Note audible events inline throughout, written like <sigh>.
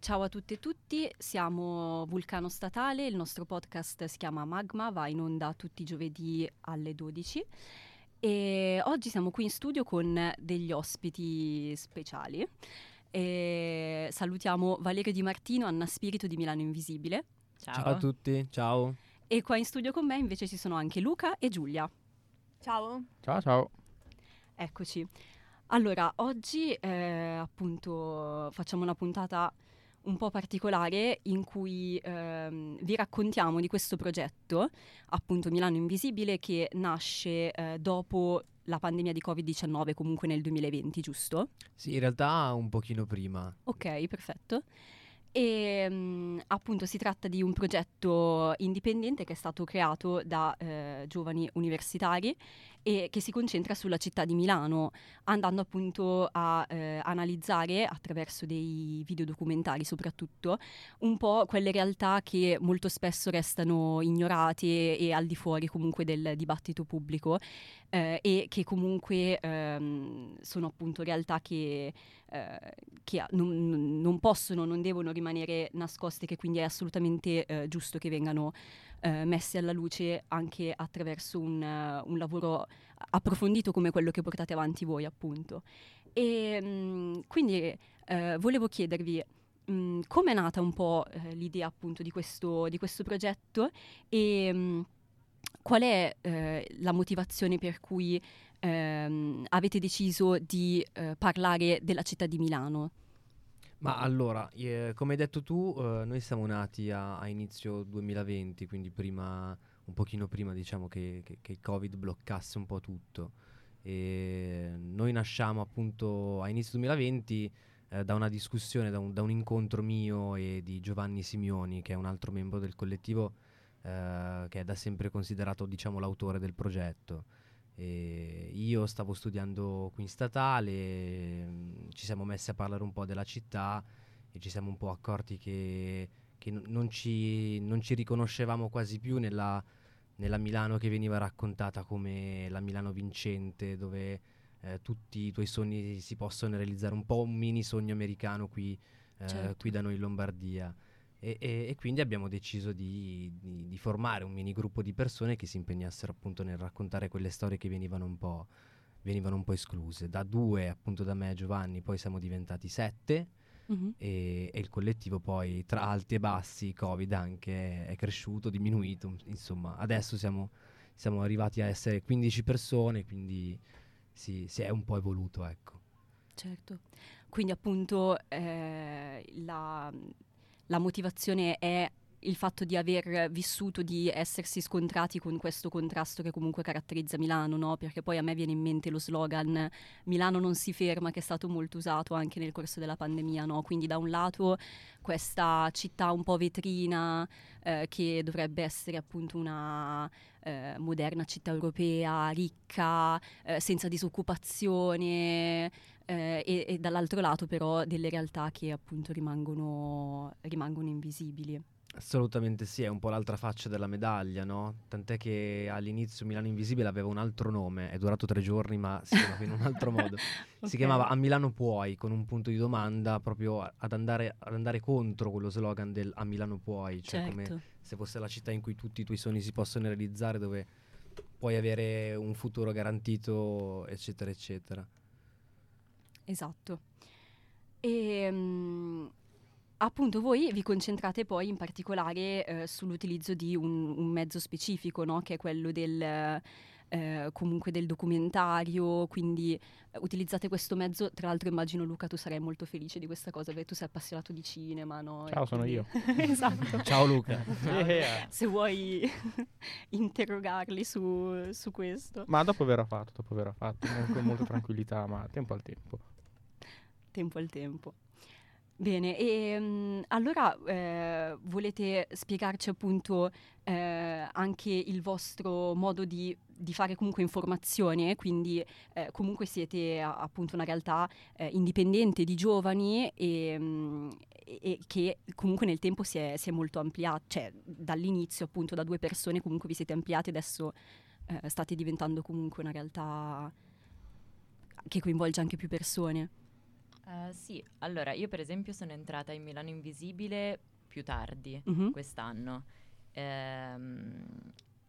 Ciao a tutte e tutti, siamo Vulcano Statale, il nostro podcast si chiama Magma, va in onda tutti i giovedì alle 12 e oggi siamo qui in studio con degli ospiti speciali. E salutiamo Valerio Di Martino, Anna Spirito di Milano Invisibile. Ciao. ciao a tutti, ciao. E qua in studio con me invece ci sono anche Luca e Giulia. Ciao. Ciao ciao. Eccoci. Allora, oggi eh, appunto facciamo una puntata un po' particolare in cui ehm, vi raccontiamo di questo progetto, appunto Milano Invisibile, che nasce eh, dopo la pandemia di Covid-19, comunque nel 2020, giusto? Sì, in realtà un pochino prima. Ok, perfetto. E mh, appunto si tratta di un progetto indipendente che è stato creato da eh, giovani universitari e che si concentra sulla città di Milano, andando appunto a eh, analizzare attraverso dei videodocumentari soprattutto un po' quelle realtà che molto spesso restano ignorate e al di fuori comunque del dibattito pubblico eh, e che comunque ehm, sono appunto realtà che, eh, che non, non, possono, non devono rimanere nascoste, che quindi è assolutamente eh, giusto che vengano eh, messi alla luce anche attraverso un, uh, un, lavoro approfondito come quello che portate avanti voi, appunto. E mh, mm, quindi uh, volevo chiedervi mm, come è nata un po' uh, l'idea appunto di questo, di questo progetto e mh, mm, qual è la motivazione per cui ehm, avete deciso di parlare della città di Milano? Ma allora, eh, come hai detto tu, eh, noi siamo nati a, a, inizio 2020, quindi prima, un pochino prima diciamo che, che, che, il Covid bloccasse un po' tutto. E noi nasciamo appunto a inizio 2020 eh, da una discussione, da un, da un, incontro mio e di Giovanni Simioni, che è un altro membro del collettivo, eh, che è da sempre considerato diciamo l'autore del progetto. E io stavo studiando qui in statale, ci siamo messi a parlare un po' della città e ci siamo un po' accorti che, che non, ci, non, ci, riconoscevamo quasi più nella, nella, Milano che veniva raccontata come la Milano vincente, dove eh, tutti i tuoi sogni si possono realizzare, un po' un mini sogno americano qui, eh, certo. qui da noi in Lombardia. E, e, e, quindi abbiamo deciso di, di, di, formare un mini gruppo di persone che si impegnassero appunto nel raccontare quelle storie che venivano un po', venivano un po escluse. Da due, appunto da me e Giovanni, poi siamo diventati sette mm-hmm. e, e, il collettivo poi tra alti e bassi, Covid anche, è, cresciuto, diminuito, insomma adesso siamo, siamo, arrivati a essere 15 persone, quindi si, si è un po' evoluto, ecco. Certo, quindi appunto eh, la la motivazione è il fatto di aver vissuto, di essersi scontrati con questo contrasto che comunque caratterizza Milano, no? Perché poi a me viene in mente lo slogan Milano non si ferma, che è stato molto usato anche nel corso della pandemia, no? Quindi da un lato questa città un po' vetrina, eh, che dovrebbe essere appunto una eh, moderna città europea, ricca, eh, senza disoccupazione, eh, e, e, dall'altro lato però delle realtà che appunto rimangono, rimangono invisibili. Assolutamente sì, è un po' l'altra faccia della medaglia, no? Tant'è che all'inizio Milano Invisibile aveva un altro nome, è durato tre giorni ma si chiamava in un altro <laughs> modo. okay. Si chiamava A Milano puoi, con un punto di domanda proprio ad andare, ad andare contro quello slogan del A Milano puoi, cioè certo. come se fosse la città in cui tutti i tuoi sogni si possono realizzare, dove puoi avere un futuro garantito, eccetera, eccetera. Esatto. E, um, appunto voi vi concentrate poi in particolare eh, sull'utilizzo di un, un mezzo specifico, no? che è quello del... Eh, comunque del documentario, quindi eh, utilizzate questo mezzo. Tra l'altro immagino Luca tu sarai molto felice di questa cosa perché tu sei appassionato di cinema, no? Ciao, sono io. <laughs> esatto. Ciao Luca. <laughs> Yeah. Se vuoi <laughs> interrogarli su, su, questo. Ma dopo verrà fatto, dopo verrà fatto, con molta tranquillità, ma tempo al tempo tempo al tempo. Bene, e um, allora eh, volete spiegarci appunto eh, anche il vostro modo di, di, fare comunque informazione, quindi eh, comunque siete appunto una realtà eh, indipendente di giovani e, um, e, che comunque nel tempo si è, si è molto ampliata, cioè dall'inizio appunto da due persone comunque vi siete ampliati, adesso eh, state diventando comunque una realtà che coinvolge anche più persone. Uh, sì, allora io per esempio sono entrata in Milano Invisibile più tardi Mhm. quest'anno Ehm,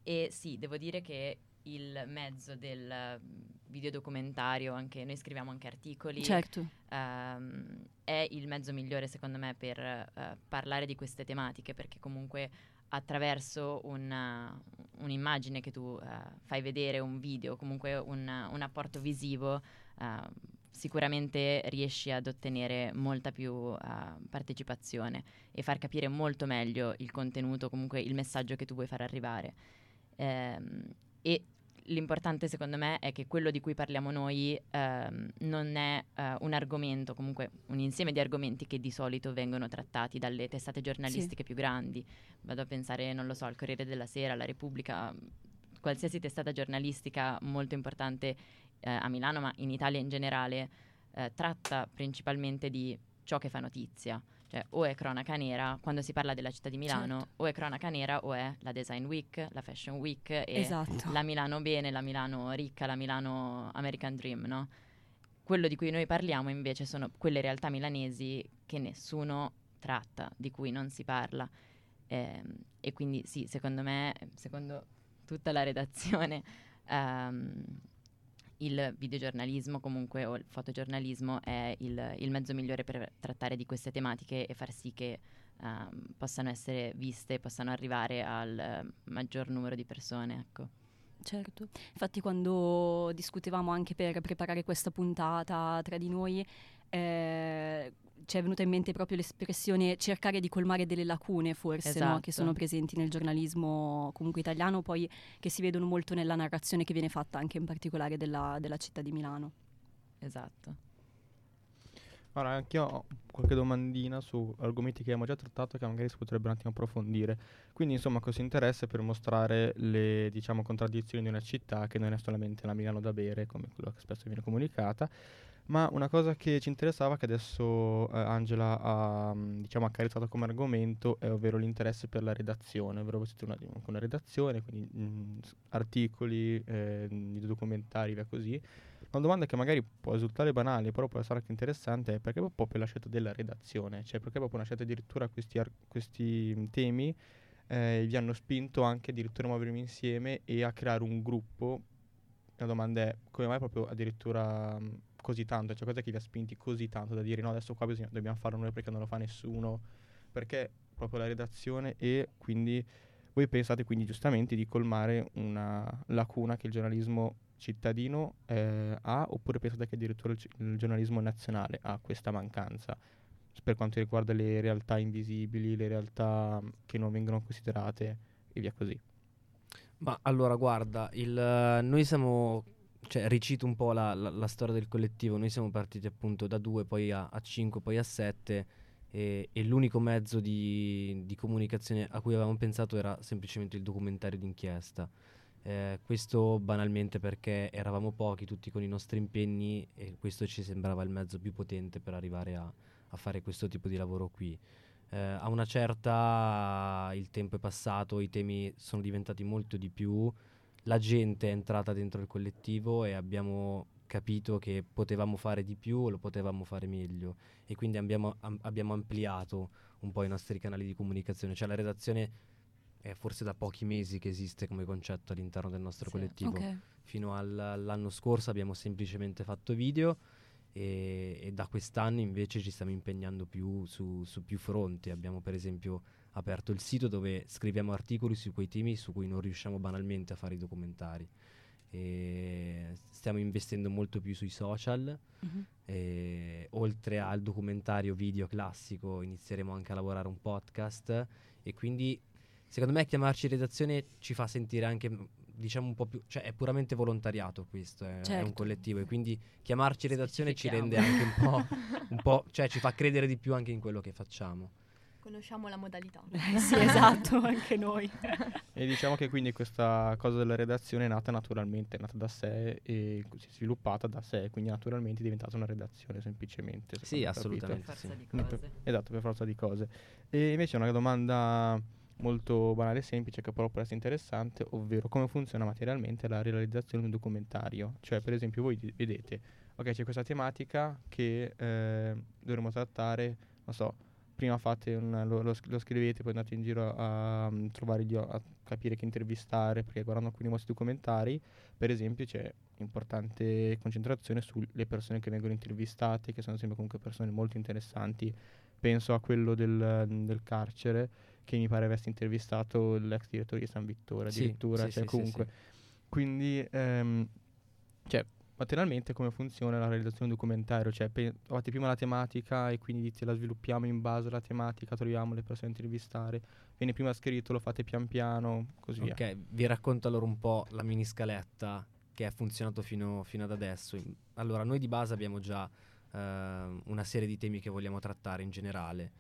e sì, devo dire che il mezzo del videodocumentario, anche noi scriviamo anche articoli, Certo, ehm, è il mezzo migliore secondo me per eh, parlare di queste tematiche perché comunque attraverso una- un'immagine che tu eh, fai vedere, un video, comunque un, un apporto visivo, eh, sicuramente riesci ad ottenere molta più eh, partecipazione e far capire molto meglio il contenuto, comunque il messaggio che tu vuoi far arrivare. Ehm, e l'importante secondo me è che quello di cui parliamo noi ehm, non è eh, un argomento, comunque un insieme di argomenti che di solito vengono trattati dalle testate giornalistiche più grandi. Vado a pensare, non lo so, al Corriere della Sera, alla Repubblica, qualsiasi testata giornalistica molto importante eh, a Milano, ma in Italia in generale, eh, tratta principalmente di ciò che fa notizia. Cioè, o è cronaca nera, quando si parla della città di Milano, Certo. o è cronaca nera o è la Design Week, la Fashion Week e esatto. la Milano bene, la Milano ricca, la Milano American Dream, no? Quello di cui noi parliamo invece sono quelle realtà milanesi che nessuno tratta, di cui non si parla. Ehm, e quindi sì, secondo me, secondo tutta la redazione, ehm, il videogiornalismo comunque o il fotogiornalismo è il, il mezzo migliore per trattare di queste tematiche e far sì che ehm, possano essere viste, possano arrivare al eh, maggior numero di persone, ecco. Certo, infatti quando discutevamo anche per preparare questa puntata tra di noi, eh, ci è venuta in mente proprio l'espressione cercare di colmare delle lacune forse, no? Esatto. che sono presenti nel giornalismo comunque italiano, poi che si vedono molto nella narrazione che viene fatta anche in particolare della, della città di Milano. Esatto. Ora, anche io ho qualche domandina su argomenti che abbiamo già trattato che magari si potrebbero un attimo approfondire. Quindi, insomma, questo interesse per mostrare le, diciamo, contraddizioni di una città che non è solamente la Milano da bere, come quello che spesso viene comunicata, ma una cosa che ci interessava, che adesso eh, Angela ha, mh, diciamo, accarezzato come argomento, è ovvero l'interesse per la redazione, ovvero voi siete una, una redazione, quindi mh, s- articoli, eh, documentari, via così. Una domanda che magari può risultare banale, però può essere anche interessante, è perché proprio la scelta della redazione? Cioè, perché proprio una scelta addirittura questi, ar- questi mh, temi eh, vi hanno spinto anche addirittura a muovermi insieme e a creare un gruppo? La domanda è, come mai proprio addirittura mh, così tanto? Cioè, cosa che vi ha spinti così tanto da dire no, adesso qua bisogna, dobbiamo farlo noi perché non lo fa nessuno? Perché proprio la redazione e quindi voi pensate quindi giustamente di colmare una lacuna che il giornalismo cittadino eh, ha oppure pensate che addirittura il, il giornalismo nazionale ha questa mancanza per quanto riguarda le realtà invisibili, le realtà mh, che non vengono considerate e via così. Ma allora, guarda, il, eh, noi siamo, cioè ricito un po' la, la- la storia del collettivo, noi siamo partiti appunto da due, poi a, a cinque, poi a sette e, e l'unico mezzo di, di comunicazione a cui avevamo pensato era semplicemente il documentario d'inchiesta. Eh, questo banalmente perché eravamo pochi, tutti con i nostri impegni e questo ci sembrava il mezzo più potente per arrivare a, a fare questo tipo di lavoro qui. Eh, a una certa il tempo è passato, i temi sono diventati molto di più, la gente è entrata dentro il collettivo e abbiamo capito che potevamo fare di più o lo potevamo fare meglio e quindi abbiamo, am- abbiamo ampliato un po' i nostri canali di comunicazione, cioè la redazione è forse da pochi mesi che esiste come concetto all'interno del nostro Sì. collettivo Ok. fino al- all'anno scorso abbiamo semplicemente fatto video e, e da quest'anno invece ci stiamo impegnando più su, su più fronti. Abbiamo per esempio aperto il sito dove scriviamo articoli su quei temi su cui non riusciamo banalmente a fare i documentari. E stiamo investendo molto più sui social Mhm. e oltre al documentario video classico inizieremo anche a lavorare un podcast e quindi secondo me chiamarci redazione ci fa sentire anche diciamo un po' più cioè è puramente volontariato questo è, è un Certo. collettivo e quindi chiamarci redazione ci rende anche un po', <laughs> un po' cioè ci fa credere di più anche in quello che facciamo Conosciamo la modalità. Eh, sì, esatto, <laughs> anche noi. E diciamo che quindi questa cosa della redazione è nata naturalmente, è nata da sé e si è sviluppata da sé, quindi naturalmente è diventata una redazione semplicemente. se Sì, capito. assolutamente. Per forza sì. di cose. Esatto, per forza di cose. E invece una domanda molto banale e semplice che però può essere interessante, ovvero come funziona materialmente la realizzazione di un documentario. Cioè, per esempio, voi di- vedete ok, c'è questa tematica che eh, dovremmo trattare, non so, prima un, lo, lo, lo scrivete, poi andate in giro a, um, trovare gli, a capire chi intervistare, perché guardando alcuni vostri documentari, per esempio, c'è importante concentrazione sulle persone che vengono intervistate, che sono sempre comunque persone molto interessanti. Penso a quello del, del carcere, che mi pare avesse intervistato l'ex direttore di San Vittore, Sì, addirittura, sì, cioè sì, sì, comunque. Quindi, ehm, cioè, materialmente come funziona la realizzazione di un documentario? Cioè, pe- trovate prima la tematica e quindi dite la sviluppiamo in base alla tematica, troviamo le persone da intervistare, viene prima scritto, lo fate pian piano, così via. Ok, vi racconto allora un po' la mini scaletta che ha funzionato fino, fino ad adesso. Allora, noi di base abbiamo già ehm, una serie di temi che vogliamo trattare in generale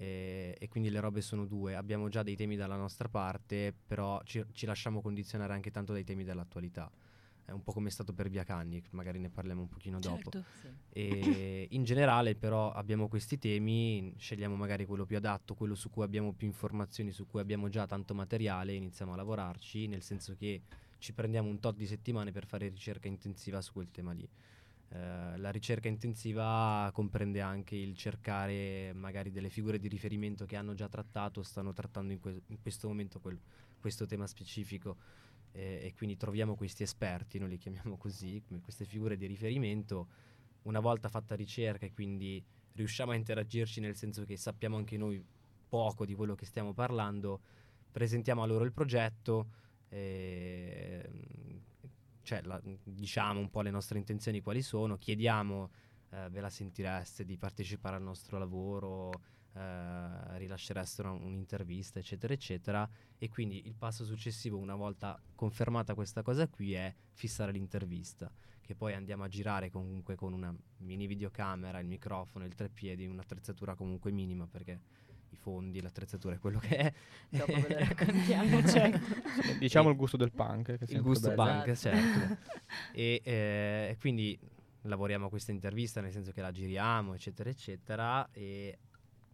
e, e quindi le robe sono due. Abbiamo già dei temi dalla nostra parte, però ci, ci lasciamo condizionare anche tanto dai temi dell'attualità. È un po' come è stato per Via Canni, magari ne parliamo un pochino dopo. Certo. Sì. E <coughs> in generale però abbiamo questi temi, scegliamo magari quello più adatto, quello su cui abbiamo più informazioni, su cui abbiamo già tanto materiale iniziamo a lavorarci, nel senso che ci prendiamo un tot di settimane per fare ricerca intensiva su quel tema lì. Eh, la ricerca intensiva comprende anche il cercare magari delle figure di riferimento che hanno già trattato, stanno trattando in, que- in questo momento quel- questo tema specifico eh, e quindi troviamo questi esperti, noi li chiamiamo così, queste figure di riferimento. Una volta fatta ricerca e quindi riusciamo a interagirci nel senso che sappiamo anche noi poco di quello che stiamo parlando, presentiamo a loro il progetto, eh, cioè la- diciamo un po' le nostre intenzioni quali sono, chiediamo eh, ve la sentireste di partecipare al nostro lavoro, eh, rilascereste una- un'intervista, eccetera, eccetera. E quindi il passo successivo, una volta confermata questa cosa qui, è fissare l'intervista, che poi andiamo a girare comunque con una mini videocamera, il microfono, il treppiedi, un'attrezzatura comunque minima perché i fondi, l'attrezzatura quello che è. <laughs> Dopo ve lo <laughs> raccontiamo. certo. Diciamo E- il gusto del punk. Il gusto bello. punk, Esatto. certo. <laughs> e eh, quindi lavoriamo a questa intervista, nel senso che la giriamo, eccetera, eccetera, e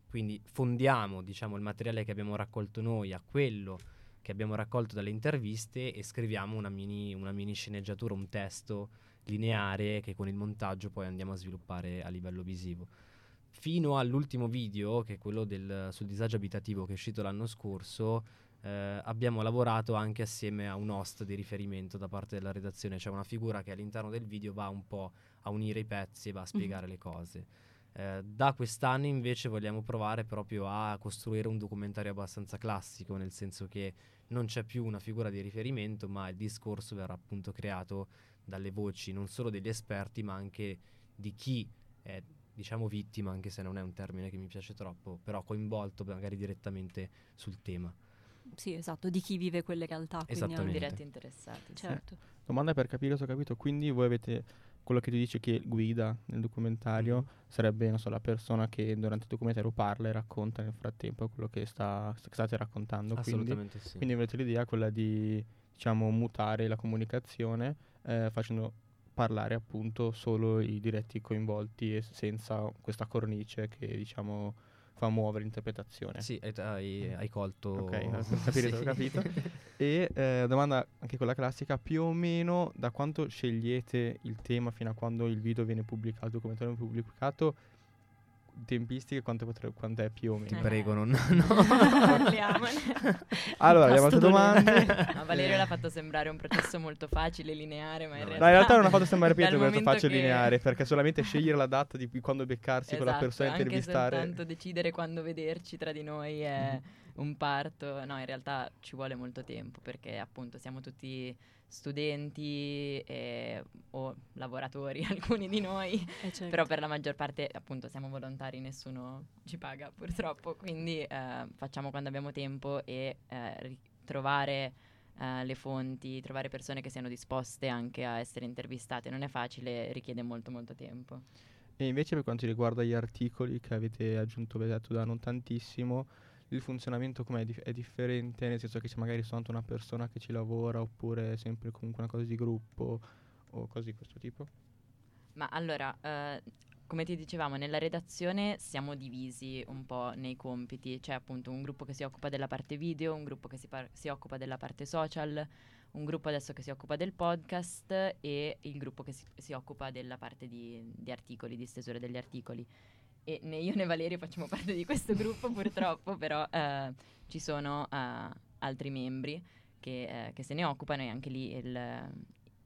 quindi fondiamo, diciamo, il materiale che abbiamo raccolto noi a quello che abbiamo raccolto dalle interviste e scriviamo una mini, una mini sceneggiatura, un testo lineare che con il montaggio poi andiamo a sviluppare a livello visivo. Fino all'ultimo video, che è quello del- sul disagio abitativo che è uscito l'anno scorso, eh, abbiamo lavorato anche assieme a un host di riferimento da parte della redazione, cioè una figura che all'interno del video va un po' a unire i pezzi e va a spiegare le cose. Eh, da quest'anno invece vogliamo provare proprio a costruire un documentario abbastanza classico, nel senso che non c'è più una figura di riferimento, ma il discorso verrà appunto creato dalle voci non solo degli esperti, ma anche di chi è diciamo vittima, anche se non è un termine che mi piace troppo, però coinvolto magari direttamente sul tema. Sì, esatto, di chi vive quelle realtà. quindi anche- Diretti interessati. Certo. Domanda per capire se ho capito. Quindi voi avete quello che tu dici che guida nel documentario Mhm. sarebbe non so, la persona che durante il documentario parla e racconta nel frattempo quello che, sta, che state raccontando. Quindi, Assolutamente sì. quindi avete l'idea quella di diciamo mutare la comunicazione eh, facendo parlare appunto solo i diretti coinvolti e senza questa cornice che diciamo fa muovere l'interpretazione. Sì, hai, hai- hai colto. Ok, <laughs> ho capito, Sì. capito. <laughs> E eh, domanda anche quella classica, più o meno da quanto scegliete il tema fino a quando il video viene pubblicato, il documentario viene pubblicato, tempistiche quanto, potre- quanto è più o Ti meno? prego, non. no. <laughs> Parliamone. Allora, abbiamo altre domande. Ma Valerio l'ha fatto sembrare un processo molto facile, lineare, ma in No, realtà... No, in realtà non ha fatto sembrare pietro questo momento faccio che- lineare, perché solamente scegliere la data di quando beccarsi con la Esatto, persona e intervistare. soltanto decidere quando vederci tra di noi è un parto. No, in realtà ci vuole molto tempo perché appunto siamo tutti studenti e- o lavoratori, <laughs> alcuni di noi, Eh, certo. però per la maggior parte appunto siamo volontari, nessuno ci paga purtroppo, quindi eh, facciamo quando abbiamo tempo e eh, trovare eh, le fonti, trovare persone che siano disposte anche a essere intervistate non è facile, richiede molto molto tempo. E invece per quanto riguarda gli articoli che avete aggiunto, avete detto da non tantissimo, il funzionamento com'è? Dif- è differente? Nel senso che c'è magari soltanto una persona che ci lavora oppure sempre comunque una cosa di gruppo o cose di questo tipo? Ma allora, eh, come ti dicevamo, nella redazione siamo divisi un po' nei compiti. C'è appunto un gruppo che si occupa della parte video, un gruppo che si, par- si occupa della parte social, un gruppo adesso che si occupa del podcast e il gruppo che si, si occupa della parte di, di articoli, di stesura degli articoli e né io né Valerio facciamo parte di questo gruppo purtroppo, <laughs> però eh, ci sono eh, altri membri che, eh, che, se ne occupano e anche lì il,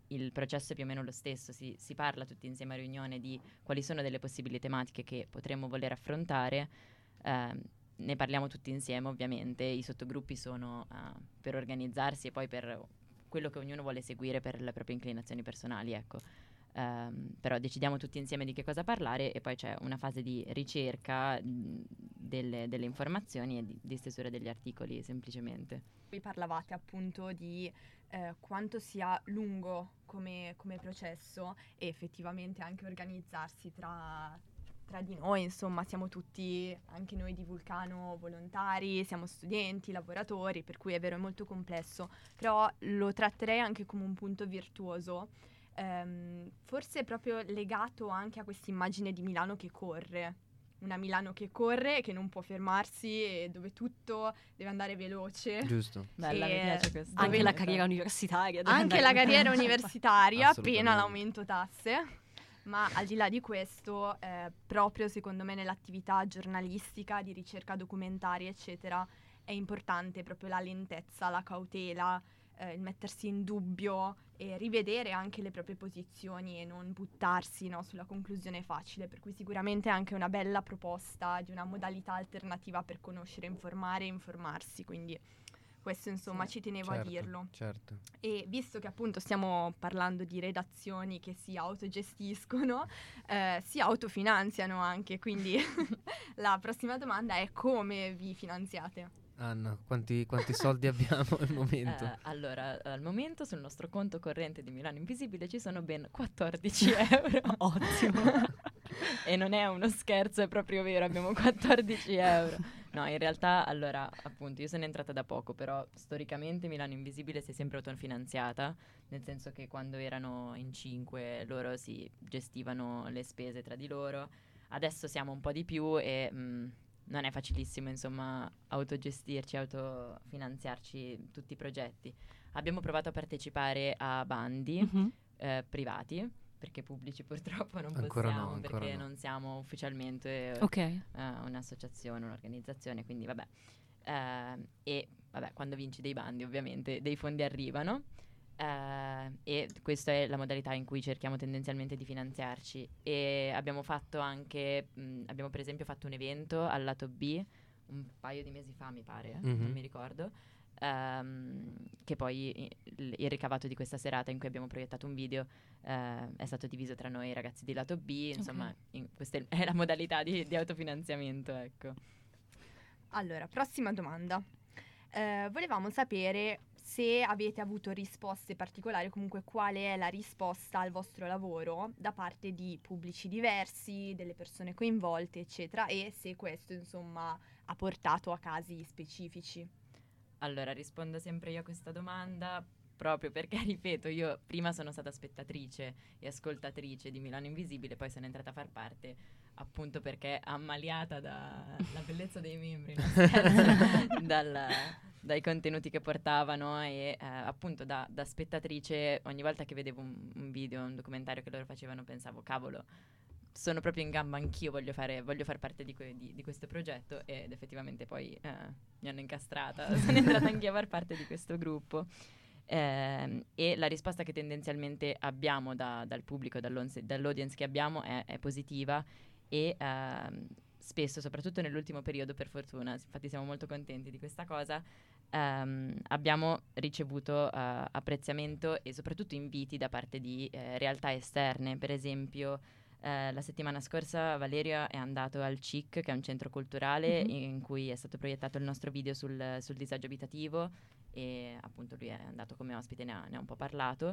il processo è più o meno lo stesso, si, si, parla tutti insieme a riunione di quali sono delle possibili tematiche che potremmo voler affrontare, ehm, ne parliamo tutti insieme ovviamente, i sottogruppi sono uh, per organizzarsi e poi per quello che ognuno vuole seguire per le proprie inclinazioni personali, ecco. Um, però decidiamo tutti insieme di che cosa parlare e poi c'è una fase di ricerca mh, delle, delle, informazioni e di, di, stesura degli articoli semplicemente. Vi parlavate appunto di eh, quanto sia lungo come, come, processo e effettivamente anche organizzarsi tra, tra di noi, insomma siamo tutti, anche noi di Vulcano, volontari, siamo studenti, lavoratori, per cui è vero è molto complesso, però lo tratterei anche come un punto virtuoso ehm, forse proprio legato anche a questa immagine di Milano che corre. Una Milano che corre, che non può fermarsi e dove tutto deve andare veloce. Giusto. Bella, mi piace questo. Anche la <laughs> carriera universitaria. Anche la carriera universitaria, pena l'aumento tasse. Ma al di là di questo, eh, proprio secondo me nell'attività giornalistica, di ricerca documentaria, eccetera, è importante proprio la lentezza, la cautela, eh, il mettersi in dubbio e rivedere anche le proprie posizioni e non buttarsi no, sulla conclusione facile, per cui sicuramente è anche una bella proposta di una modalità alternativa per conoscere, informare e informarsi, quindi questo insomma sì, ci tenevo certo, a dirlo. Certo. E visto che appunto stiamo parlando di redazioni che si autogestiscono, eh, si autofinanziano anche, quindi <laughs> <laughs> la prossima domanda è come vi finanziate? Anna, quanti, quanti soldi abbiamo al <laughs> momento? Uh, allora, al momento sul nostro conto corrente di Milano Invisibile ci sono ben 14 <laughs> euro. Ottimo. <laughs> e non è uno scherzo, è proprio vero, abbiamo 14 euro. No, in realtà, allora, appunto, io sono entrata da poco, però storicamente Milano Invisibile si è sempre autofinanziata, nel senso che quando erano in 5 loro si gestivano le spese tra di loro. Adesso siamo un po' di più e... Mh, mm, non è facilissimo, insomma, autogestirci, autofinanziarci tutti i progetti. Abbiamo provato a partecipare a bandi mm-hmm. eh, privati, perché pubblici purtroppo non ancora possiamo, no, perché no. non siamo ufficialmente okay. uh, un'associazione, un'organizzazione, quindi vabbè. Uh, e vabbè, quando vinci dei bandi ovviamente dei fondi arrivano. Uh, e questa è la modalità in cui cerchiamo tendenzialmente di finanziarci. E abbiamo fatto anche, mh, abbiamo per esempio fatto un evento al lato B un paio di mesi fa, mi pare, mm-hmm. non mi ricordo. Um, che poi il, il, ricavato di questa serata in cui abbiamo proiettato un video uh, è stato diviso tra noi ragazzi di lato B, insomma okay. in, questa è la modalità di, di autofinanziamento. Ecco. Allora, prossima domanda. Uh, volevamo sapere se avete avuto risposte particolari, comunque quale è la risposta al vostro lavoro da parte di pubblici diversi, delle persone coinvolte, eccetera, e se questo insomma ha portato a casi specifici. Allora, rispondo sempre io a questa domanda proprio perché, <laughs> ripeto, io prima sono stata spettatrice e ascoltatrice di Milano Invisibile, poi sono entrata a far parte appunto perché ammaliata dalla bellezza dei membri, <laughs> dal, dai contenuti che portavano e eh, appunto da, da, spettatrice ogni volta che vedevo un, un, video, un documentario che loro facevano pensavo cavolo sono proprio in gamba anch'io, voglio fare, voglio far parte di, que- di, di, questo progetto ed effettivamente poi eh, mi hanno incastrata, <laughs> sono entrata anch'io a far parte di questo gruppo. Eh, e la risposta che tendenzialmente abbiamo da, dal pubblico, dall'audience che abbiamo è, è positiva e ehm, spesso, soprattutto nell'ultimo periodo per fortuna, infatti siamo molto contenti di questa cosa, ehm, abbiamo ricevuto eh, apprezzamento e soprattutto inviti da parte di eh, realtà esterne, per esempio eh, la settimana scorsa Valerio è andato al CIC, che è un centro culturale mm-hmm. in cui è stato proiettato il nostro video sul, sul, disagio abitativo e appunto lui è andato come ospite, ne ha, ne ha un po' parlato.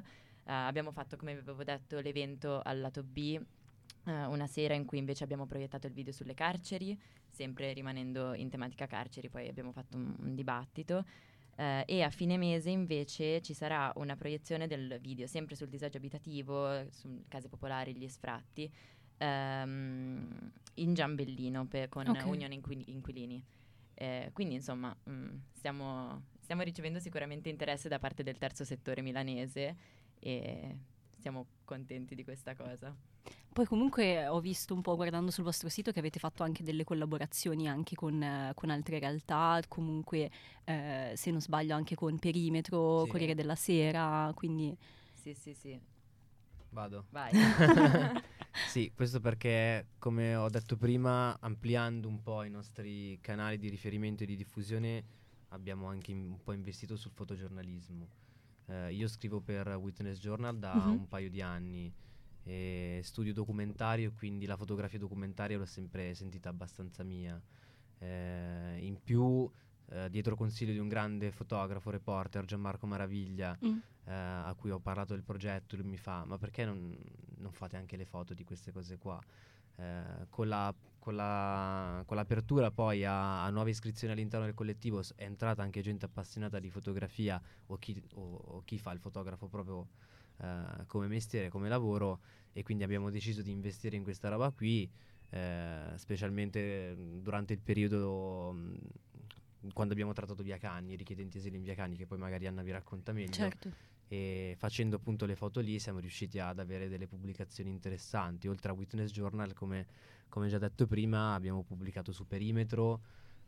Uh, abbiamo fatto, come avevo detto, l'evento al lato B Uh, una sera in cui invece abbiamo proiettato il video sulle carceri, sempre rimanendo in tematica carceri, poi abbiamo fatto un, un dibattito. Uh, e a fine mese invece ci sarà una proiezione del video, sempre sul disagio abitativo, su case popolari, gli sfratti, um, in Giambellino per, con okay. Unione Inquil- Inquilini. Eh, quindi insomma mh, mm, stiamo, stiamo ricevendo sicuramente interesse da parte del terzo settore milanese e siamo contenti di questa cosa. Poi comunque ho visto un po' guardando sul vostro sito che avete fatto anche delle collaborazioni anche con, eh, con altre realtà, comunque eh, se non sbaglio anche con Perimetro, Sì. Corriere della Sera, quindi Sì, sì, sì. Vado. Vai. <laughs> Sì, questo perché, come ho detto prima, ampliando un po' i nostri canali di riferimento e di diffusione, abbiamo anche un po' investito sul fotogiornalismo. Eh, io scrivo per Witness Journal da Mhm. un paio di anni e studio documentario, quindi la fotografia documentaria l'ho sempre sentita abbastanza mia. Eh, in più, eh, dietro consiglio di un grande fotografo, reporter, Gianmarco Maraviglia, Mm. eh, a cui ho parlato del progetto, lui mi fa: Ma perché non, non fate anche le foto di queste cose qua? Eh, con, la- con la- con l'apertura poi a, a nuove iscrizioni all'interno del collettivo è entrata anche gente appassionata di fotografia o chi, o- o chi fa il fotografo proprio eh, come mestiere, come lavoro e quindi abbiamo deciso di investire in questa roba qui, eh, specialmente mm, durante il periodo mm, quando abbiamo trattato Via Cagni, i richiedenti asilo in Via Cagni, che poi magari Anna vi racconta meglio certo. e facendo appunto le foto lì siamo riusciti ad avere delle pubblicazioni interessanti. Oltre a Witness Journal, come, come già detto prima, abbiamo pubblicato su Perimetro,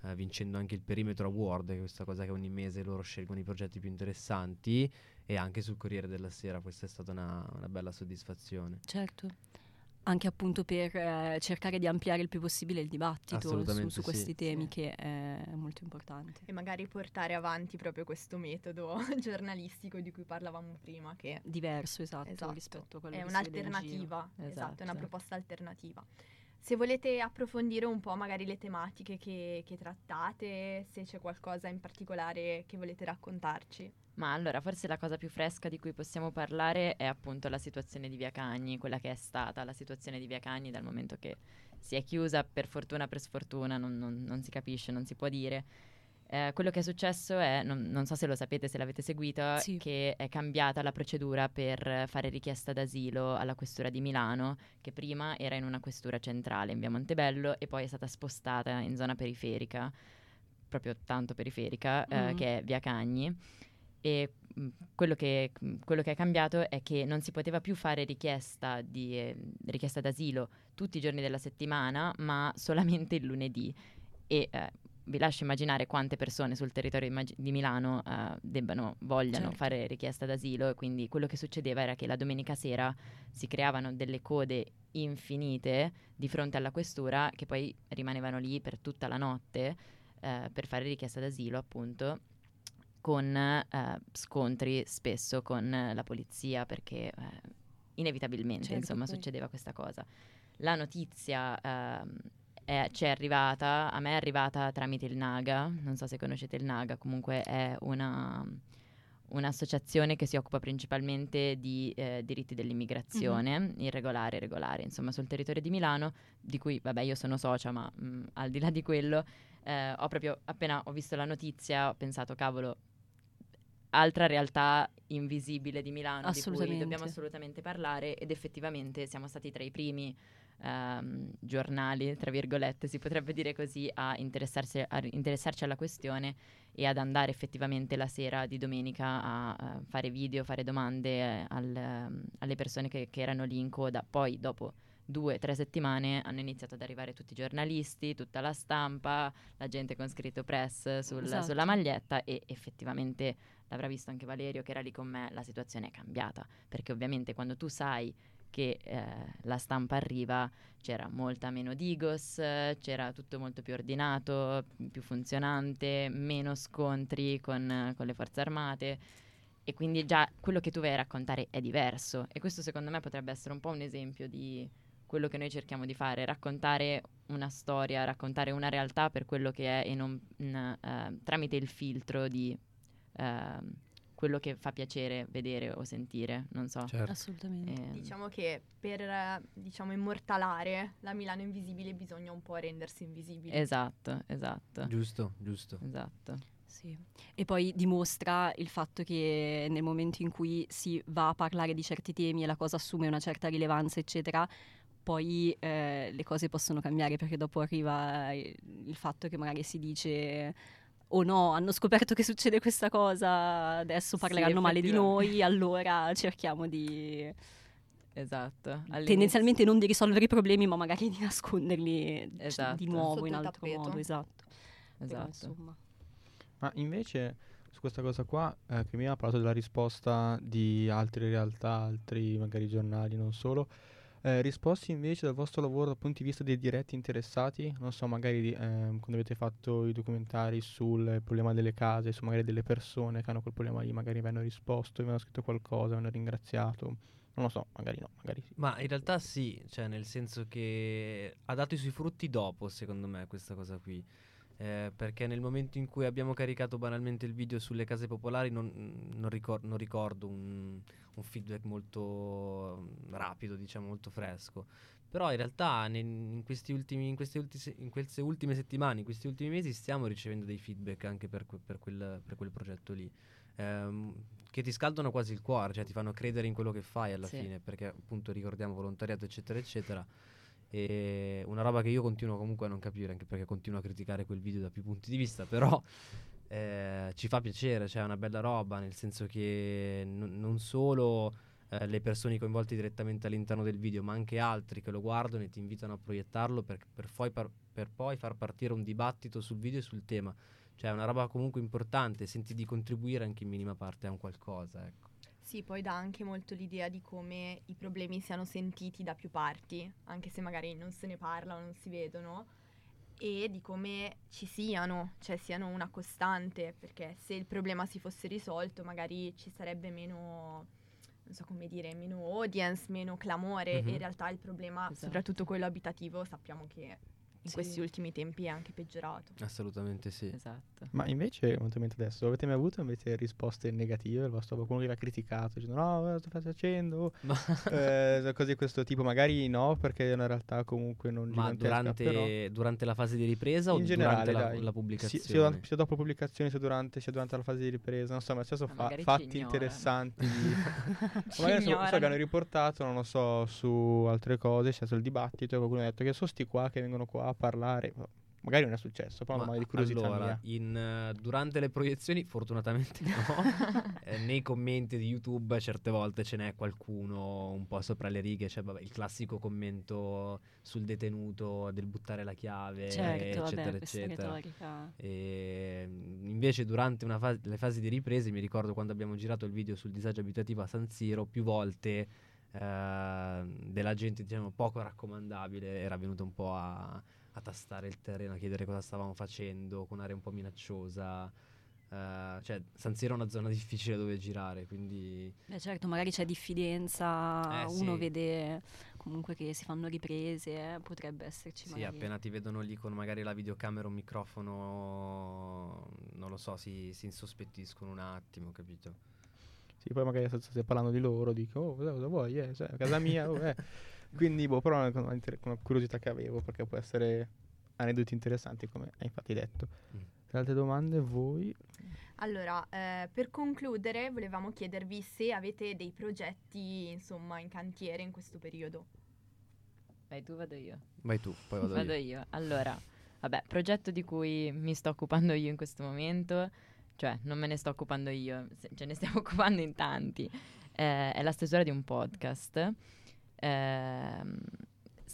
eh, vincendo anche il Perimetro Award, che è questa cosa che ogni mese loro scelgono i progetti più interessanti, e anche sul Corriere della Sera. Questa è stata una, una bella soddisfazione. Certo. Anche appunto per eh, cercare di ampliare il più possibile il dibattito su, su sì. questi temi Sì. che è molto importante. E magari portare avanti proprio questo metodo <laughs> giornalistico di cui parlavamo prima, che Diverso, esatto, Esatto, rispetto a quello è che giro. un'alternativa, esatto, è una Esatto. proposta alternativa. Se volete approfondire un po' magari le tematiche che, che trattate, se c'è qualcosa in particolare che volete raccontarci. Ma allora, forse la cosa più fresca di cui possiamo parlare è appunto la situazione di Via Cagni, quella che è stata la situazione di Via Cagni dal momento che si è chiusa, per fortuna per sfortuna, non, non- non si capisce, non si può dire. Eh, quello che è successo è, non, non so se lo sapete, se l'avete seguita, Sì. che è cambiata la procedura per fare richiesta d'asilo alla questura di Milano, che prima era in una questura centrale in via Montebello e poi è stata spostata in zona periferica, proprio tanto periferica, eh, Mhm. che è via Cagni. E mh, quello che, quello che è cambiato è che non si poteva più fare richiesta, di, eh, richiesta d'asilo tutti i giorni della settimana, ma solamente il lunedì. E eh, vi lascio immaginare quante persone sul territorio di, Mag- di Milano eh, debbano, vogliano Certo. fare richiesta d'asilo. E quindi quello che succedeva era che la domenica sera si creavano delle code infinite di fronte alla questura che poi rimanevano lì per tutta la notte eh, per fare richiesta d'asilo, appunto con eh, scontri spesso con la polizia perché inevitabilmente Certo, insomma poi. succedeva questa cosa. La notizia è- ci è arrivata, a me è arrivata tramite il Naga, non so se conoscete il Naga, comunque è una, un'associazione che si occupa principalmente di eh, diritti dell'immigrazione, irregolare e regolare, insomma sul territorio di Milano, di cui vabbè io sono socia, ma mh, al di là di quello eh, ho proprio appena ho visto la notizia ho pensato cavolo altra realtà invisibile di Milano di cui dobbiamo assolutamente parlare ed effettivamente siamo stati tra i primi ehm, giornali, tra virgolette, si potrebbe dire così, a interessarsi, a interessarci alla questione e ad andare effettivamente la sera di domenica a, eh, fare video, fare domande eh, al, ehm, alle persone che, che erano lì in coda. Poi dopo due o tre settimane hanno iniziato ad arrivare tutti i giornalisti, tutta la stampa, la gente con scritto press sul- Esatto. sulla maglietta e effettivamente l'avrà visto anche Valerio che era lì con me, la situazione è cambiata, perché ovviamente quando tu sai che eh, la stampa arriva c'era molta meno digos, c'era tutto molto più ordinato, più funzionante, meno scontri con, con le forze armate. E quindi già quello che tu vai a raccontare è diverso. E questo secondo me potrebbe essere un po' un esempio di quello che noi cerchiamo di fare, raccontare una storia, raccontare una realtà per quello che è e non eh, tramite il filtro di ehm, quello che fa piacere vedere o sentire, non so. Certo. Assolutamente. Ehm, Diciamo che per eh, diciamo, immortalare la Milano invisibile bisogna un po' rendersi invisibili. Esatto, esatto. Giusto, giusto. Esatto. Sì. E poi dimostra il fatto che nel momento in cui si va a parlare di certi temi e la cosa assume una certa rilevanza, eccetera, poi eh, le cose possono cambiare perché dopo arriva il il fatto che magari si dice o no, hanno scoperto che succede questa cosa, adesso Sì, parleranno male di noi, allora cerchiamo di Esatto. all'inizio- tendenzialmente non di risolvere i problemi, ma magari di nasconderli Esatto. di nuovo Sotto in altro tappeto. modo, esatto. Esatto. Ma invece su questa cosa qua, eh, che mi ha parlato della risposta di altre realtà, altri magari giornali, non solo, eh, risposte invece dal vostro lavoro dal punto di vista dei diretti interessati, non so, magari di- ehm, quando avete fatto i documentari sul problema delle case, su magari delle persone che hanno quel problema lì, magari vi hanno risposto, vi hanno scritto qualcosa, vi hanno ringraziato, non lo so, magari no, magari sì. Ma in realtà sì, cioè nel senso che ha dato i suoi frutti dopo, secondo me, questa cosa qui. Eh, perché nel momento in cui abbiamo caricato banalmente il video sulle case popolari non, non ricor- non ricordo un, un feedback molto mm, rapido, diciamo, molto fresco. Però in realtà ne- in, questi ultimi, in, queste ulti in queste ultime settimane, in questi ultimi mesi stiamo ricevendo dei feedback anche per, que- per quel, per quel progetto lì. Ehm, che ti scaldano quasi il cuore, cioè ti fanno credere in quello che fai alla Sì. fine, perché appunto ricordiamo volontariato eccetera eccetera. E una roba che io continuo comunque a non capire, anche perché continuo a criticare quel video da più punti di vista, però eh, ci fa piacere, cioè è una bella roba, nel senso che non- non solo eh, le persone coinvolte direttamente all'interno del video, ma anche altri che lo guardano e ti invitano a proiettarlo per, per poi, par- per poi far partire un dibattito sul video e sul tema. Cioè è una roba comunque importante, senti di contribuire anche in minima parte a un qualcosa, ecco. Sì, poi dà anche molto l'idea di come i problemi siano sentiti da più parti, anche se magari non se ne parla o non si vedono, e di come ci siano, cioè siano una costante, perché se il problema si fosse risolto magari ci sarebbe meno, non so come dire, meno audience, meno clamore, Mhm. e in realtà il problema, Esatto. soprattutto quello abitativo, sappiamo che in Sì. questi ultimi tempi è anche peggiorato. Assolutamente sì. Esatto. Ma invece, eventualmente adesso, avete mai avuto invece risposte negative? Il vostro qualcuno che vi ha criticato, dicendo no, cosa stai facendo? Ma, <laughs> Eh, cose di questo tipo, magari no, perché è una realtà comunque non ma durante, però durante la fase di ripresa o in durante generale, la, dai. la Sì, pubblicazione? sia, durante- sia dopo la pubblicazione, sia durante, sia durante la fase di ripresa, non so, ma c'è stato Ma fa- ci fatti interessanti di... <laughs> Ci Ma magari so, so che hanno riportato, non lo so, su altre cose, c'è stato il dibattito e qualcuno ha detto che sono sti qua che vengono qua a parlare. Magari non è successo, però Ma magari di curiosità allora, mia. in, eh, durante le proiezioni, fortunatamente no, <laughs> eh, nei commenti di YouTube certe volte ce n'è qualcuno un po' sopra le righe, cioè vabbè, il classico commento sul detenuto del buttare la chiave, Certo, eccetera, vabbè, eccetera. E, mm, invece durante una fase- le fasi di riprese, mi ricordo quando abbiamo girato il video sul disagio abitativo a San Siro, più volte eh, della gente diciamo poco raccomandabile era venuta un po' a, a tastare il terreno, a chiedere cosa stavamo facendo, con aria un po' minacciosa. Eh, cioè, San Siro è una zona <laughs> difficile dove girare, quindi Beh, certo, magari c'è diffidenza, Eh, uno sì. vede comunque che si fanno riprese, eh, potrebbe esserci sì, magari. appena ti vedono lì con magari la videocamera o un microfono, non lo so, si, si insospettiscono un attimo, capito? Sì, poi magari se stai parlando di loro, dico, oh, cosa, cosa vuoi? Eh, cioè, casa mia, oh, eh. <laughs> Quindi, boh, però è una, una curiosità che avevo, perché può essere aneddoti interessanti, come hai infatti detto. Mm. Altre domande, voi? Allora, eh, per concludere, volevamo chiedervi se avete dei progetti, insomma, in cantiere in questo periodo. Vai tu, vado io. Vai tu, poi vado, Vado io. io. Allora, vabbè, progetto di cui mi sto occupando io in questo momento, cioè non me ne sto occupando io, se- ce ne stiamo <laughs> occupando in tanti, eh, è la stesura di un podcast, ehm,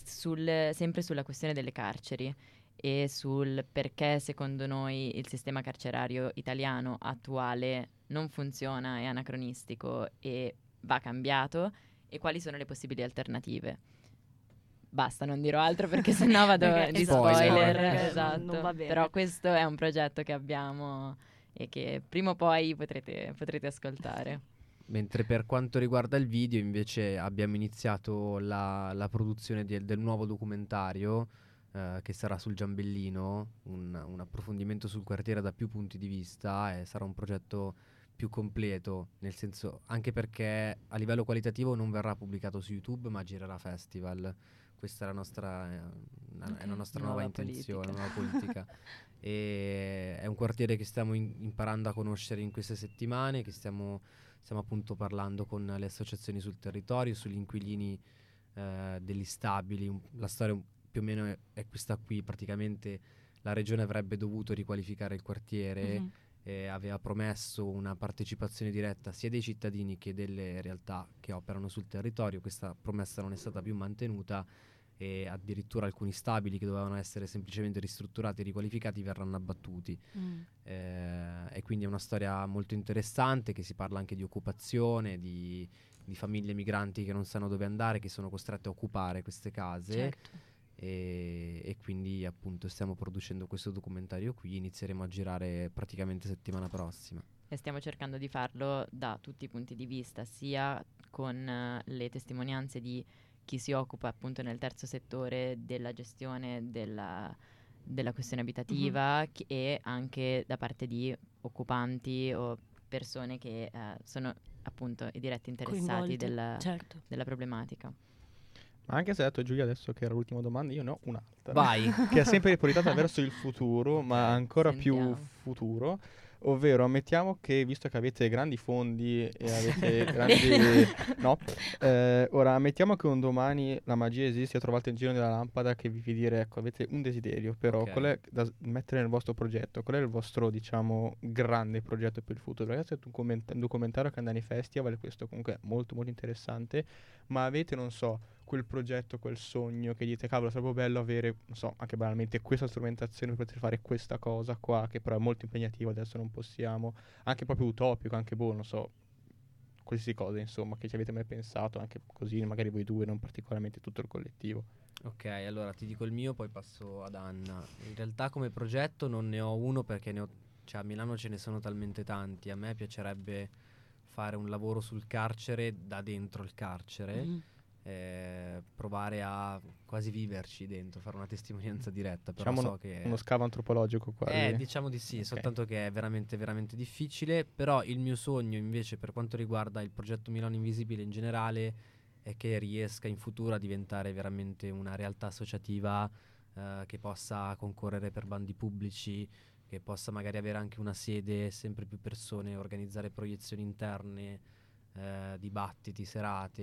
sul- sempre sulla questione delle carceri e sul perché secondo noi il sistema carcerario italiano attuale non funziona, è anacronistico e va cambiato e quali sono le possibili alternative. Basta, non dirò altro perché <laughs> sennò vado Perché- di esatto, spoiler. perché <laughs> esatto. non va bene. Però questo è un progetto che abbiamo e che prima o poi potrete, potrete ascoltare. Mentre per quanto riguarda il video, invece, abbiamo iniziato la, la produzione di- del nuovo documentario eh, che sarà sul Giambellino, un, un approfondimento sul quartiere da più punti di vista e sarà un progetto più completo, nel senso anche perché a livello qualitativo non verrà pubblicato su YouTube, ma girerà festival. Questa è la nostra, eh, una- è la nostra Nuova nuova, intenzione, nuova politica. <laughs> e è un quartiere che stiamo in- imparando a conoscere in queste settimane, che stiamo Stiamo appunto parlando con le associazioni sul territorio, sugli inquilini eh, degli stabili. La storia più o meno è, è questa qui, praticamente la regione avrebbe dovuto riqualificare il quartiere, Mhm. eh, aveva promesso una partecipazione diretta sia dei cittadini che delle realtà che operano sul territorio, questa promessa non è stata più mantenuta e addirittura alcuni stabili che dovevano essere semplicemente ristrutturati e riqualificati verranno abbattuti. Mm. Eh, e quindi è una storia molto interessante che si parla anche di occupazione, di, di famiglie migranti che non sanno dove andare, che sono costrette a occupare queste case Certo. e, e quindi appunto stiamo producendo questo documentario qui, inizieremo a girare praticamente settimana prossima. E stiamo cercando di farlo da tutti i punti di vista, sia con eh, le testimonianze di chi si occupa appunto nel terzo settore della gestione della, della questione abitativa chi- e anche da parte di occupanti o persone che eh, sono appunto i diretti interessati della, Certo. della problematica. Ma anche se ha detto Giulia adesso che era l'ultima domanda, io ne ho un'altra. Vai! <laughs> Che è sempre riportata <laughs> verso il futuro, ma ancora sentiamo. più futuro. Ovvero, ammettiamo che visto che avete grandi fondi e avete <laughs> grandi. No. Eh, ora, ammettiamo che un domani la magia esiste, trovate il giro della lampada che vi fi dire, ecco, avete un desiderio, però Ok. qual è da mettere nel vostro progetto? Qual è il vostro, diciamo, grande progetto per il futuro? Ragazzi, è un, comment- un documentario che andrà nei festival, questo comunque è molto molto interessante, ma avete, non so, quel progetto, quel sogno che dite, cavolo, sarebbe bello avere, non so, anche banalmente questa strumentazione per poter fare questa cosa qua, che però è molto impegnativo, adesso non possiamo, anche proprio utopico, anche boh, non so, qualsiasi cosa, insomma, che ci avete mai pensato, anche così, magari voi due, non particolarmente tutto il collettivo. Ok, allora ti dico il mio, poi passo ad Anna. In realtà come progetto non ne ho uno perché ne ho, cioè a Milano ce ne sono talmente tanti. A me piacerebbe fare un lavoro sul carcere da dentro il carcere, Mm. Eh, provare a quasi viverci dentro, fare una testimonianza diretta. Però Diciamo so che Uno scavo antropologico quasi. eh, diciamo di sì, Ok. soltanto che è veramente, veramente difficile. Però il mio sogno, invece, per quanto riguarda il progetto Milano Invisibile in generale, è che riesca in futuro a diventare veramente una realtà associativa eh, che possa concorrere per bandi pubblici, che possa magari avere anche una sede, sempre più persone, organizzare proiezioni interne, eh, dibattiti, serate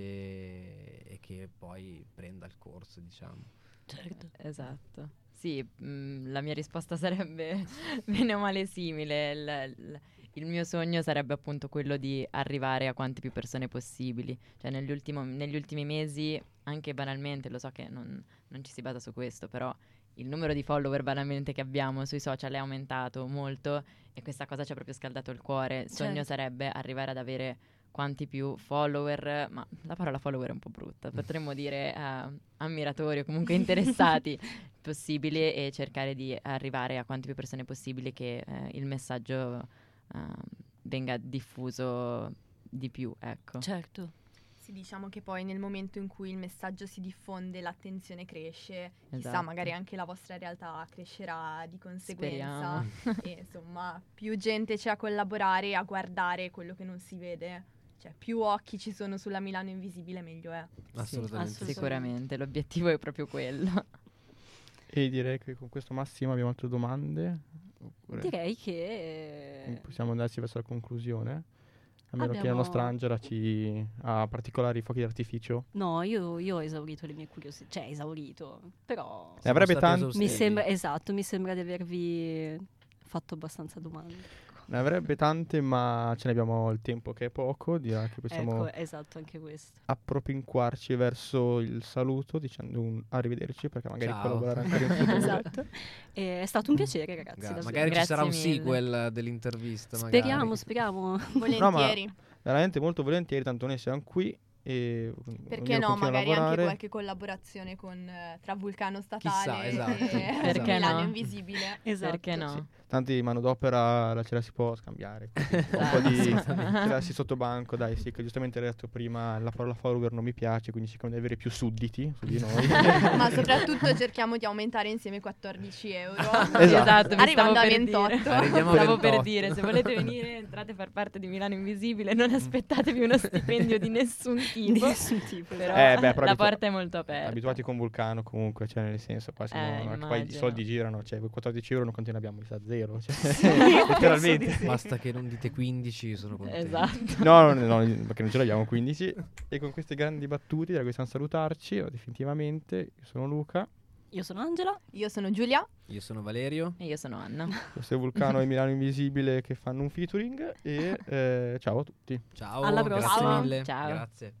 e che poi prenda il corso, diciamo. Certo. Esatto. Sì, mm, la mia risposta sarebbe <laughs> bene o male simile. Il, il- il mio sogno sarebbe appunto quello di arrivare a quante più persone possibili. Cioè negli, ultimo- negli ultimi mesi, anche banalmente, lo so che non, non ci si basa su questo, però il numero di follower banalmente che abbiamo sui social è aumentato molto e questa cosa ci ha proprio scaldato il cuore. Il sogno Certo. sarebbe arrivare ad avere quanti più follower, ma la parola follower è un po' brutta, potremmo dire eh, ammiratori o comunque <laughs> interessati possibili e cercare di arrivare a quante più persone possibili che eh, il messaggio eh, venga diffuso di più, ecco. Certo. Sì, diciamo che poi nel momento in cui il messaggio si diffonde, l'attenzione cresce, chissà, Esatto. magari anche la vostra realtà crescerà di conseguenza. Speriamo. <laughs> e insomma, più gente c'è a collaborare e a guardare quello che non si vede. Cioè, più occhi ci sono sulla Milano Invisibile, meglio è. Assolutamente. sì. assolutamente. Sicuramente, l'obiettivo è proprio quello. E direi che con questo Massimo abbiamo altre domande. Oppure Direi che... possiamo andarci verso la conclusione. A meno che la Abbiamo- nostra Angela ci ha particolari fuochi d'artificio. No, io, io ho esaurito le mie curiosità. Cioè, esaurito. Però... Ne avrebbe tanti- Mi sembra, esatto, mi sembra di avervi fatto abbastanza domande. Ne avrebbe tante, ma ce ne abbiamo il tempo che è poco. Direi che possiamo Ecco, esatto, anche questo. appropinquarci verso il saluto dicendo un arrivederci perché magari Ciao. collaborare ancora in futuro. esatto. E è stato un piacere, ragazzi. Gra- magari ci sarà un mille. sequel dell'intervista. Speriamo, magari. speriamo. Volentieri. Veramente molto volentieri, tanto noi siamo qui e Perché no, magari anche qualche collaborazione con, eh, tra Vulcano Statale esatto, e Perché Milano no? Invisibile. Esatto. Perché no? Sì. Tanti manodopera la ce la si può scambiare. <laughs> un po' di tirarsi sotto banco, dai, sì, che giustamente hai detto prima la parola follower non mi piace, quindi cerchiamo di avere più sudditi su di noi. <laughs> Ma soprattutto <laughs> cerchiamo di aumentare insieme i 14 euro. Esatto, mi Arrivando a per 28. dire. Arriviamo Stavo per 28. dire, se volete venire, entrate a far parte di Milano Invisibile, non aspettatevi uno stipendio di nessun Di tipo. nessun tipo. Però Eh, beh, però la abitua- porta è molto aperta. Abituati con Vulcano comunque, cioè nel senso, qua siamo, Eh, poi i soldi girano, cioè quei 14 euro non quanti ne abbiamo, mi sa zero, cioè, <laughs> penso letteralmente. sì. Basta che non dite 15, io sono contento. Esatto. No, no, no, perché non ce l'abbiamo 15. E con queste grandi battute direi che possiamo salutarci, oh, definitivamente. Io sono Luca. Io sono Angela. Io sono Giulia. Io sono Valerio. E io sono Anna. Questo è Vulcano e Milano Invisibile che fanno un featuring e eh, ciao a tutti. Ciao, Alla grazie prossima. mille. Ciao. Grazie.